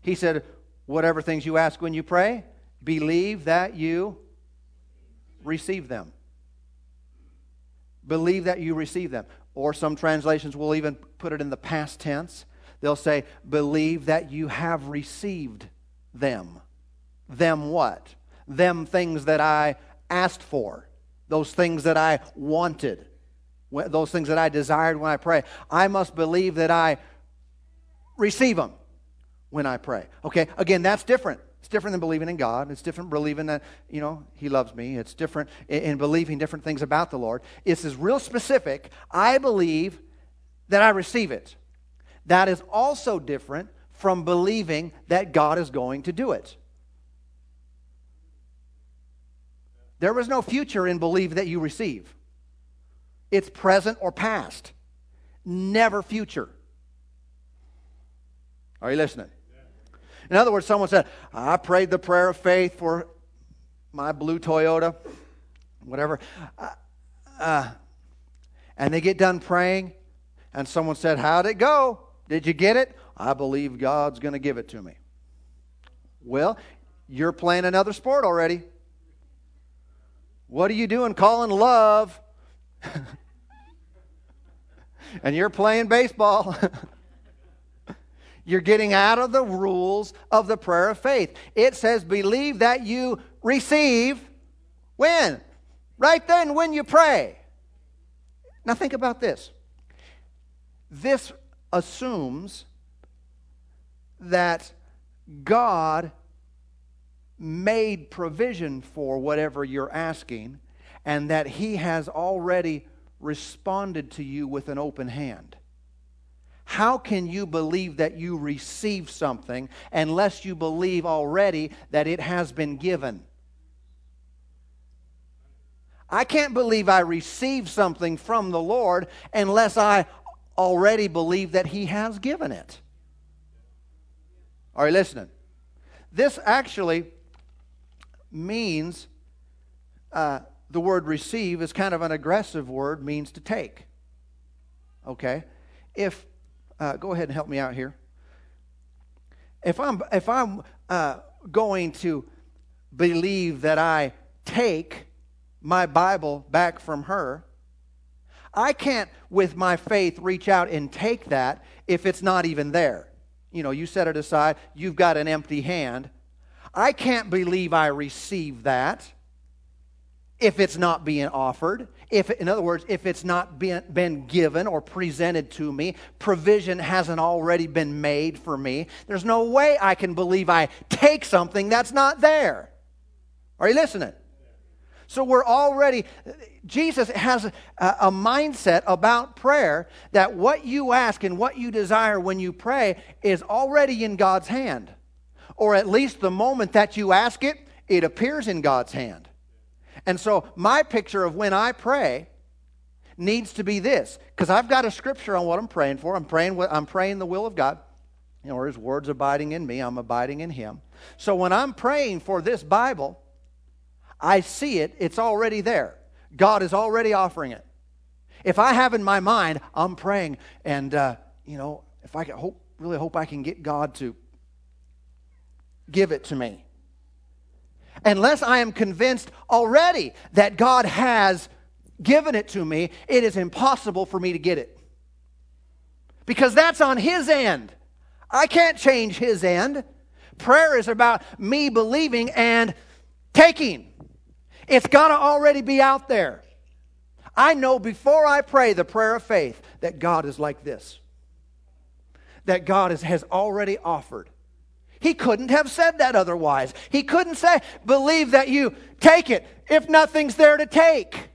He said, Whatever things you ask when you pray, believe that you receive them. Believe that you receive them. Or some translations will even put it in the past tense. They'll say, believe that you have received them. Them what? Them things that I asked for. Those things that I wanted. Those things that I desired when I pray. I must believe that I receive them when I pray. Okay, again, that's different. It's different than believing in God. It's different believing that, you know, He loves me. It's different in believing different things about the Lord. It's is real specific. I believe that I receive it. That is also different from believing that God is going to do it. There was no future in believe that you receive. It's present or past, never future. Are you listening? In other words, someone said, I prayed the prayer of faith for my blue Toyota, whatever. Uh, uh, and they get done praying, and someone said, How'd it go? Did you get it? I believe God's going to give it to me. Well, you're playing another sport already. What are you doing calling love? and you're playing baseball. You're getting out of the rules of the prayer of faith. It says, believe that you receive when? Right then, when you pray. Now, think about this. This assumes that God made provision for whatever you're asking and that He has already responded to you with an open hand. How can you believe that you receive something unless you believe already that it has been given? I can't believe I receive something from the Lord unless I already believe that He has given it. Are you listening? This actually means uh, the word receive is kind of an aggressive word, means to take. Okay? If uh, go ahead and help me out here. If I'm, if I'm uh, going to believe that I take my Bible back from her, I can't, with my faith, reach out and take that if it's not even there. You know, you set it aside, you've got an empty hand. I can't believe I receive that if it's not being offered. If, in other words, if it's not been, been given or presented to me, provision hasn't already been made for me. There's no way I can believe I take something that's not there. Are you listening? So we're already, Jesus has a, a, mindset about prayer that what you ask and what you desire when you pray is already in God's hand. Or at least the moment that you ask it, it appears in God's hand. And so my picture of when I pray needs to be this because I've got a scripture on what I'm praying for. I'm praying, I'm praying the will of God. You know, or his words abiding in me, I'm abiding in him. So when I'm praying for this Bible, I see it, it's already there. God is already offering it. If I have in my mind, I'm praying, and, uh, you know, if I can hope, really hope I can get God to give it to me. Unless I am convinced already that God has given it to me, it is impossible for me to get it. Because that's on His end. I can't change His end. Prayer is about me believing and taking. It's got to already be out there. I know before I pray the prayer of faith that God is like this, that God is, has already offered. He couldn't have said that otherwise. He couldn't say, believe that you take it if nothing's there to take.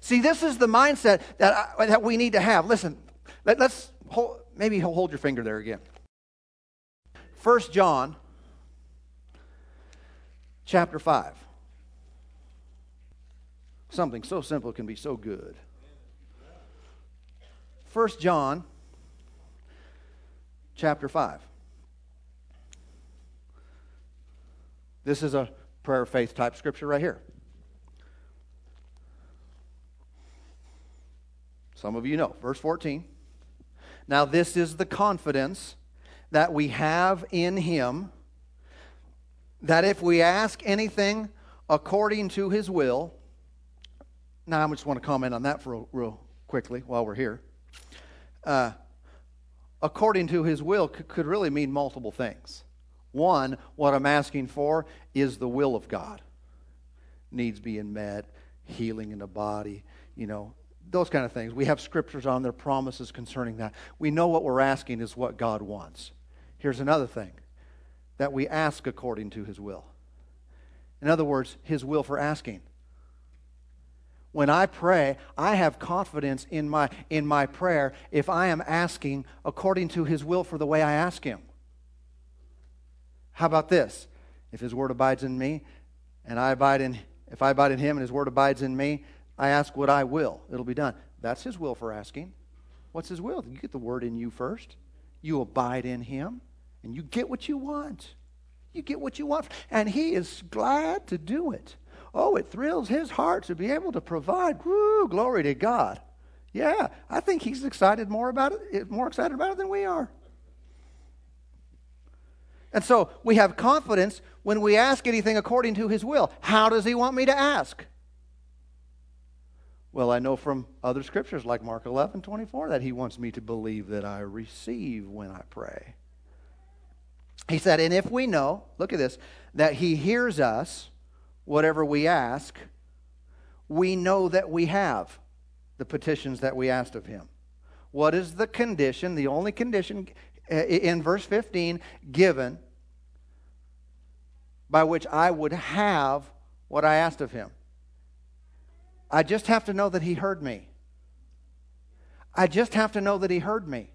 See, this is the mindset that, I, that we need to have. Listen, let, us hold, maybe hold your finger there again. First John chapter 5. Something so simple can be so good. First John chapter 5. This is a prayer of faith type scripture right here. Some of you know. Verse 14. Now, this is the confidence that we have in Him that if we ask anything according to His will, now, I just want to comment on that for real quickly while we're here. Uh, according to his will could, could really mean multiple things. One, what I'm asking for is the will of God. Needs being met, healing in the body, you know, those kind of things. We have scriptures on their promises concerning that. We know what we're asking is what God wants. Here's another thing that we ask according to his will. In other words, his will for asking when I pray, I have confidence in my, in my prayer if I am asking according to His will for the way I ask Him. How about this? If His word abides in me, and I abide in, if I abide in Him and His word abides in me, I ask what I will. It'll be done. That's His will for asking. What's His will? You get the word in you first. You abide in Him, and you get what you want. You get what you want, and He is glad to do it. Oh, it thrills his heart to be able to provide. Woo, glory to God. Yeah, I think he's excited more about it, more excited about it than we are. And so we have confidence when we ask anything according to his will. How does he want me to ask? Well, I know from other scriptures like Mark 11, 24 that he wants me to believe that I receive when I pray. He said, and if we know, look at this, that he hears us whatever we ask, we know that we have the petitions that we asked of him. What is the condition, the only condition uh, in verse 15 given by which I would have what I asked of him? I just have to know that he heard me. I just have to know that he heard me.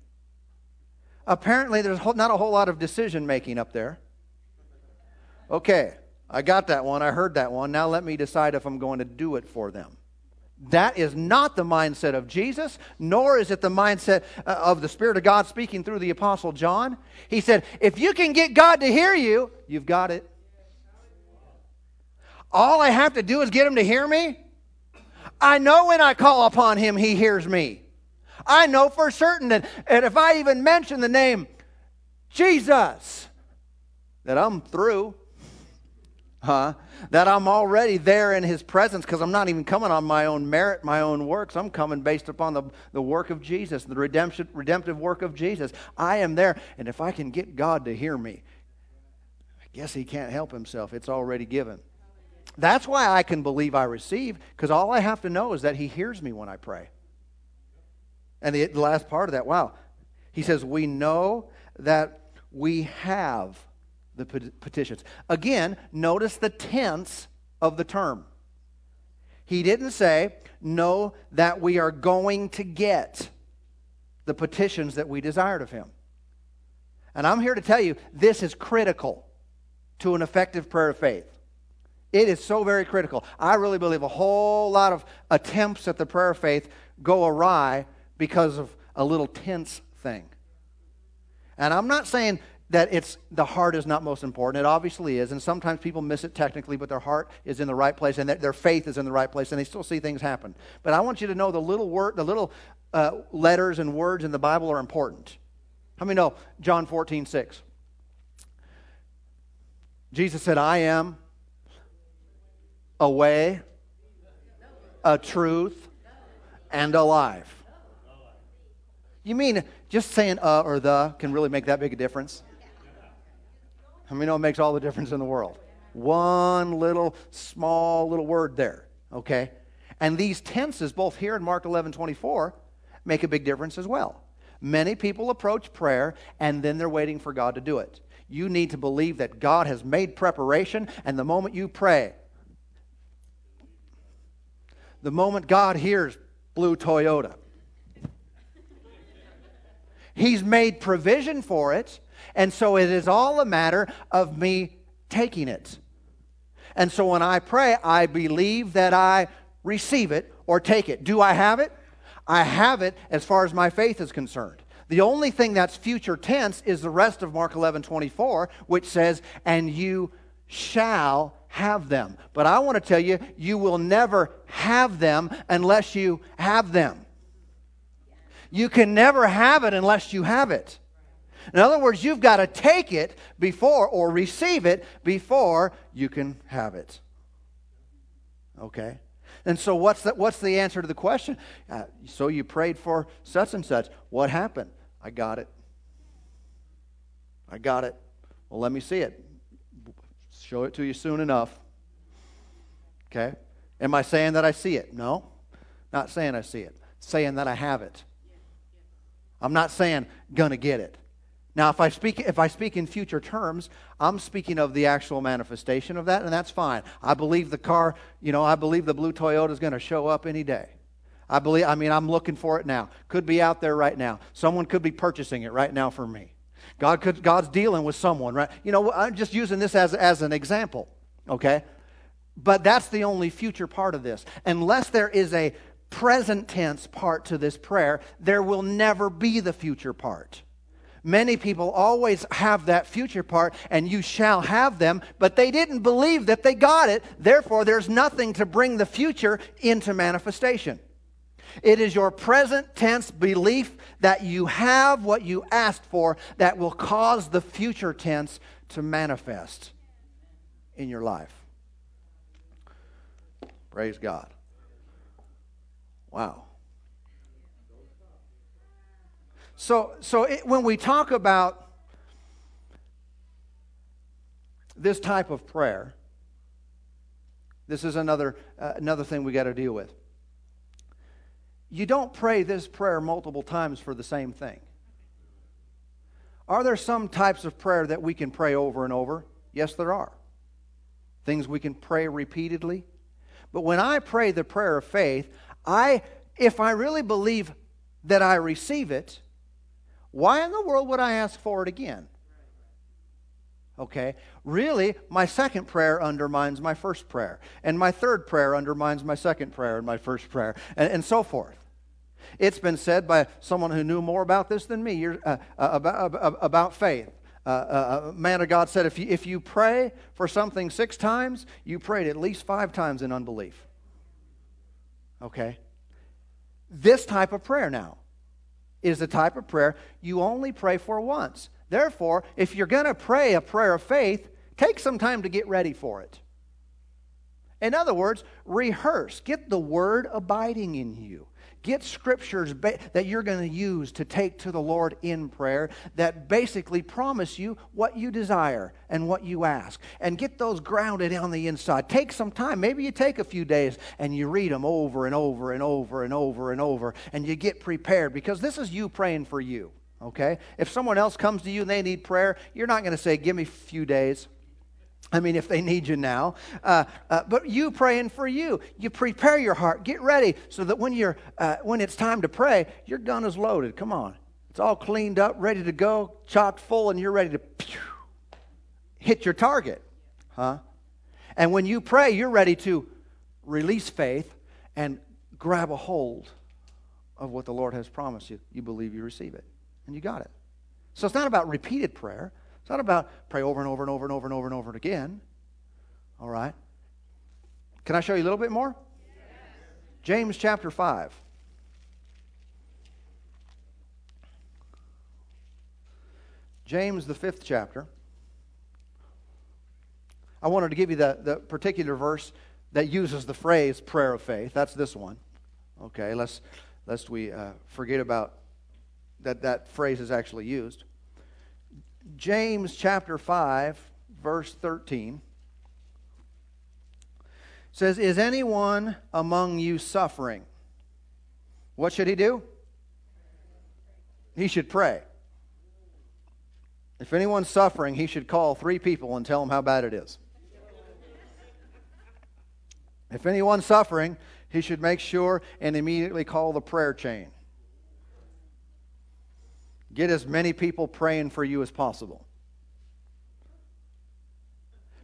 Apparently, there's not a whole lot of decision making up there. Okay, I got that one. I heard that one. Now let me decide if I'm going to do it for them. That is not the mindset of Jesus, nor is it the mindset uh, of the Spirit of God speaking through the Apostle John. He said, If you can get God to hear you, you've got it. All I have to do is get him to hear me. I know when I call upon him, he hears me. I know for certain that and if I even mention the name Jesus, that I'm through. Huh? That I'm already there in his presence because I'm not even coming on my own merit, my own works. I'm coming based upon the, the work of Jesus, the redemption, redemptive work of Jesus. I am there. And if I can get God to hear me, I guess he can't help himself. It's already given. That's why I can believe I receive because all I have to know is that he hears me when I pray. And the, last part of that, wow. He says, We know that we have the petitions. Again, notice the tense of the term. He didn't say, know that we are going to get the petitions that we desired of him. And I'm here to tell you, this is critical to an effective prayer of faith. It is so very critical. I really believe a whole lot of attempts at the prayer faith go awry because of a little tense thing. And I'm not saying that it's the heart is not most important. It obviously is, and sometimes people miss it technically, but their heart is in the right place and their faith is in the right place, and they still see things happen. But I want you to know the little word, the little uh, letters and words in the Bible are important. How many know John 14, 6? Jesus said, I am a way, a truth, and a life. You mean just saying uh or the can really make that big a difference? I mean, it makes all the difference in the world. One little, small little word there, okay? And these tenses, both here in Mark 11 24, make a big difference as well. Many people approach prayer and then they're waiting for God to do it. You need to believe that God has made preparation, and the moment you pray, the moment God hears blue Toyota, He's made provision for it, and so it is all a matter of me taking it. And so when I pray, I believe that I receive it or take it. Do I have it? I have it as far as my faith is concerned. The only thing that's future tense is the rest of Mark 11 24, which says, And you shall have them. But I want to tell you, you will never have them unless you have them. You can never have it unless you have it. In other words, you've got to take it before or receive it before you can have it. Okay? And so, what's the, what's the answer to the question? Uh, so, you prayed for such and such. What happened? I got it. I got it. Well, let me see it. Show it to you soon enough. Okay? Am I saying that I see it? No. Not saying I see it. Saying that I have it. I'm not saying gonna get it. Now, if I speak if I speak in future terms, I'm speaking of the actual manifestation of that, and that's fine. I believe the car, you know, I believe the blue Toyota is going to show up any day. I believe. I mean, I'm looking for it now. Could be out there right now. Someone could be purchasing it right now for me. God could. God's dealing with someone, right? You know, I'm just using this as as an example. Okay, but that's the only future part of this. Unless there is a present tense part to this prayer, there will never be the future part. Many people always have that future part, and you shall have them, but they didn't believe that they got it. Therefore, there's nothing to bring the future into manifestation. It is your present tense belief that you have what you asked for that will cause the future tense to manifest in your life. Praise God. Wow. So, so it, when we talk about this type of prayer, this is another, uh, another thing we got to deal with. You don't pray this prayer multiple times for the same thing. Are there some types of prayer that we can pray over and over? Yes, there are. Things we can pray repeatedly. But when I pray the prayer of faith, I if I really believe that I receive it, why in the world would I ask for it again? Okay, really, my second prayer undermines my first prayer, and my third prayer undermines my second prayer and my first prayer, and, and so forth. It's been said by someone who knew more about this than me uh, uh, about, uh, about faith. Uh, uh, a man of God said, if you, if you pray for something six times, you prayed at least five times in unbelief. Okay? This type of prayer now is the type of prayer you only pray for once. Therefore, if you're going to pray a prayer of faith, take some time to get ready for it. In other words, rehearse. Get the word abiding in you. Get scriptures that you're going to use to take to the Lord in prayer that basically promise you what you desire and what you ask. And get those grounded on the inside. Take some time. Maybe you take a few days and you read them over and over and over and over and over and you get prepared because this is you praying for you. Okay? If someone else comes to you and they need prayer, you're not going to say, Give me a few days. I mean, if they need you now. Uh, uh, but you praying for you. You prepare your heart. Get ready so that when, you're, uh, when it's time to pray, your gun is loaded. Come on. It's all cleaned up, ready to go, chocked full, and you're ready to pew, hit your target. Huh? And when you pray, you're ready to release faith and grab a hold of what the Lord has promised you. You believe you receive it, and you got it. So it's not about repeated prayer. It's not about pray over and over and over and over and over and over again. All right? Can I show you a little bit more? Yes. James chapter 5. James, the fifth chapter. I wanted to give you the, the particular verse that uses the phrase prayer of faith. That's this one. Okay, lest, lest we uh, forget about that that phrase is actually used. James chapter 5, verse 13 says, Is anyone among you suffering? What should he do? He should pray. If anyone's suffering, he should call three people and tell them how bad it is. If anyone's suffering, he should make sure and immediately call the prayer chain. Get as many people praying for you as possible.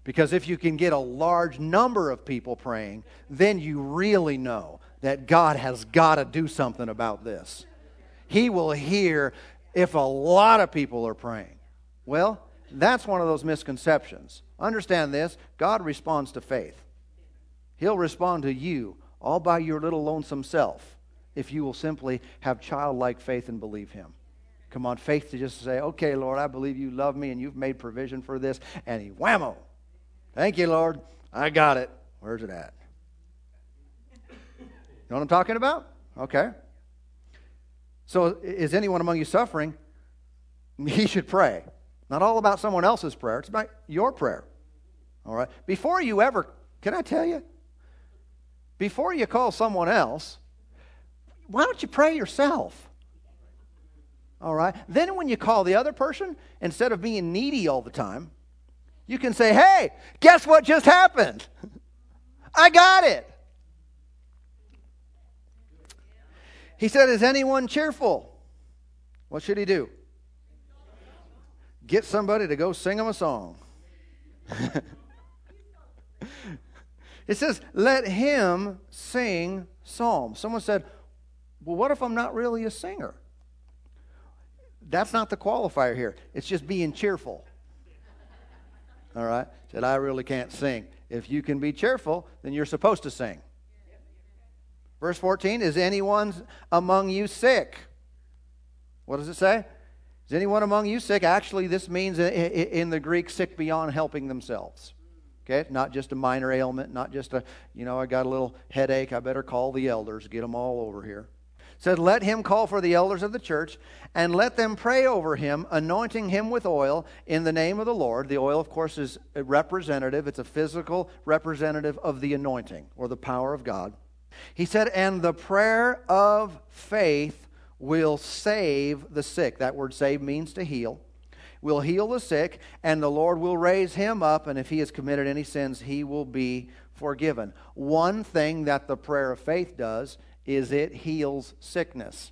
Because if you can get a large number of people praying, then you really know that God has got to do something about this. He will hear if a lot of people are praying. Well, that's one of those misconceptions. Understand this God responds to faith, He'll respond to you all by your little lonesome self if you will simply have childlike faith and believe Him. Come on, faith to just say, okay, Lord, I believe you love me and you've made provision for this. And he whammo. Thank you, Lord. I got it. Where's it at? You know what I'm talking about? Okay. So, is anyone among you suffering? He should pray. Not all about someone else's prayer, it's about your prayer. All right? Before you ever, can I tell you? Before you call someone else, why don't you pray yourself? All right? Then when you call the other person, instead of being needy all the time, you can say, hey, guess what just happened? I got it. He said, Is anyone cheerful? What should he do? Get somebody to go sing him a song. it says, Let him sing psalms. Someone said, Well, what if I'm not really a singer? That's not the qualifier here. It's just being cheerful. All right? Said, I really can't sing. If you can be cheerful, then you're supposed to sing. Verse 14 Is anyone among you sick? What does it say? Is anyone among you sick? Actually, this means in the Greek, sick beyond helping themselves. Okay? Not just a minor ailment, not just a, you know, I got a little headache, I better call the elders, get them all over here said, Let him call for the elders of the church and let them pray over him, anointing him with oil in the name of the Lord. The oil, of course, is a representative, it's a physical representative of the anointing or the power of God. He said, And the prayer of faith will save the sick. That word save means to heal. Will heal the sick, and the Lord will raise him up, and if he has committed any sins, he will be forgiven. One thing that the prayer of faith does is it heals sickness.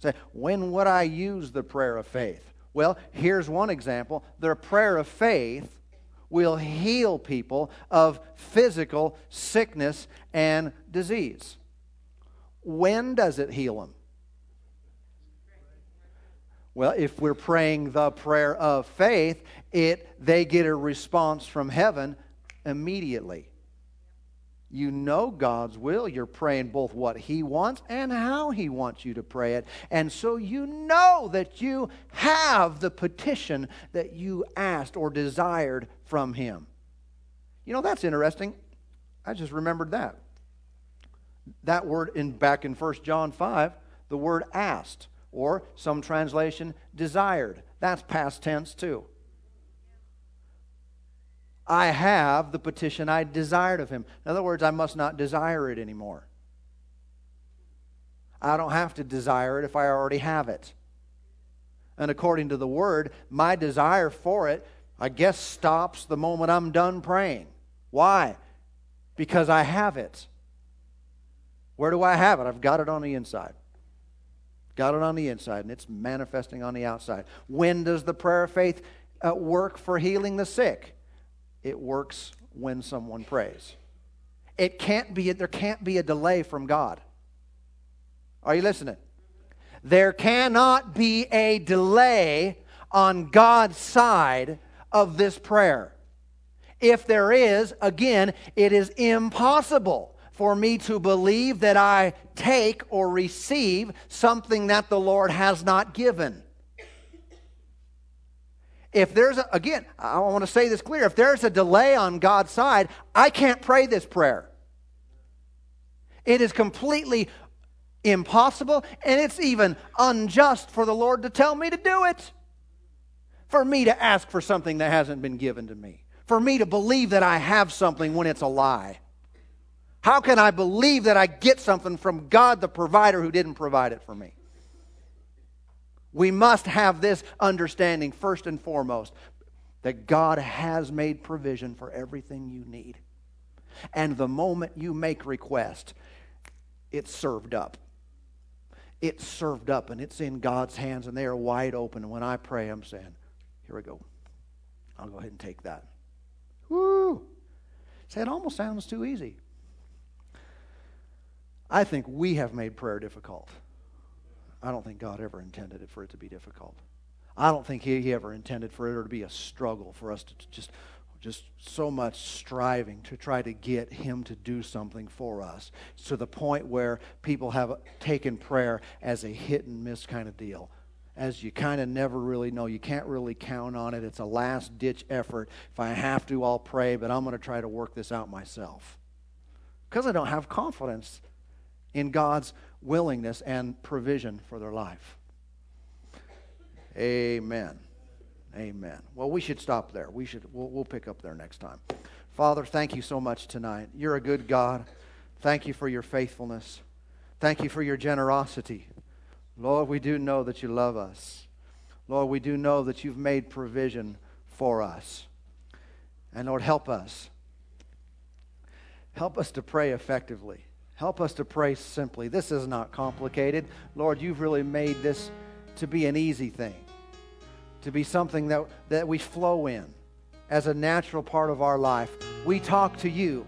Say, when would I use the prayer of faith? Well, here's one example. The prayer of faith will heal people of physical sickness and disease. When does it heal them? Well, if we're praying the prayer of faith, it they get a response from heaven immediately. You know God's will. You're praying both what He wants and how He wants you to pray it. And so you know that you have the petition that you asked or desired from Him. You know, that's interesting. I just remembered that. That word in back in 1 John 5, the word asked, or some translation desired. That's past tense too. I have the petition I desired of him. In other words, I must not desire it anymore. I don't have to desire it if I already have it. And according to the word, my desire for it, I guess, stops the moment I'm done praying. Why? Because I have it. Where do I have it? I've got it on the inside. Got it on the inside, and it's manifesting on the outside. When does the prayer of faith uh, work for healing the sick? It works when someone prays. It can't be, there can't be a delay from God. Are you listening? There cannot be a delay on God's side of this prayer. If there is, again, it is impossible for me to believe that I take or receive something that the Lord has not given. If there's a, again, I want to say this clear. If there's a delay on God's side, I can't pray this prayer. It is completely impossible, and it's even unjust for the Lord to tell me to do it. For me to ask for something that hasn't been given to me. For me to believe that I have something when it's a lie. How can I believe that I get something from God, the provider, who didn't provide it for me? We must have this understanding first and foremost that God has made provision for everything you need. And the moment you make request, it's served up. It's served up and it's in God's hands and they are wide open. And when I pray, I'm saying, Here we go. I'll go ahead and take that. Woo! Say, it almost sounds too easy. I think we have made prayer difficult. I don't think God ever intended it for it to be difficult. I don't think He, he ever intended for it to be a struggle for us to just just so much striving to try to get him to do something for us to the point where people have taken prayer as a hit and miss kind of deal. As you kind of never really know you can't really count on it. It's a last ditch effort. If i have to i'll pray but i'm going to try to work this out myself. Because i don't have confidence in God's willingness and provision for their life. Amen. Amen. Well, we should stop there. We should we'll, we'll pick up there next time. Father, thank you so much tonight. You're a good God. Thank you for your faithfulness. Thank you for your generosity. Lord, we do know that you love us. Lord, we do know that you've made provision for us. And Lord, help us. Help us to pray effectively. Help us to pray simply. This is not complicated. Lord, you've really made this to be an easy thing, to be something that, that we flow in as a natural part of our life. We talk to you,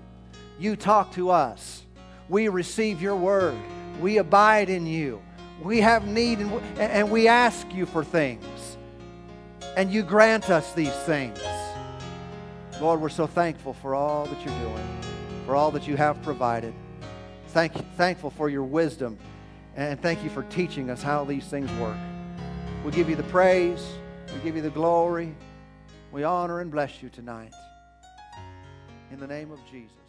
you talk to us. We receive your word, we abide in you. We have need and, and we ask you for things, and you grant us these things. Lord, we're so thankful for all that you're doing, for all that you have provided. Thank, thankful for your wisdom, and thank you for teaching us how these things work. We give you the praise, we give you the glory, we honor and bless you tonight. In the name of Jesus.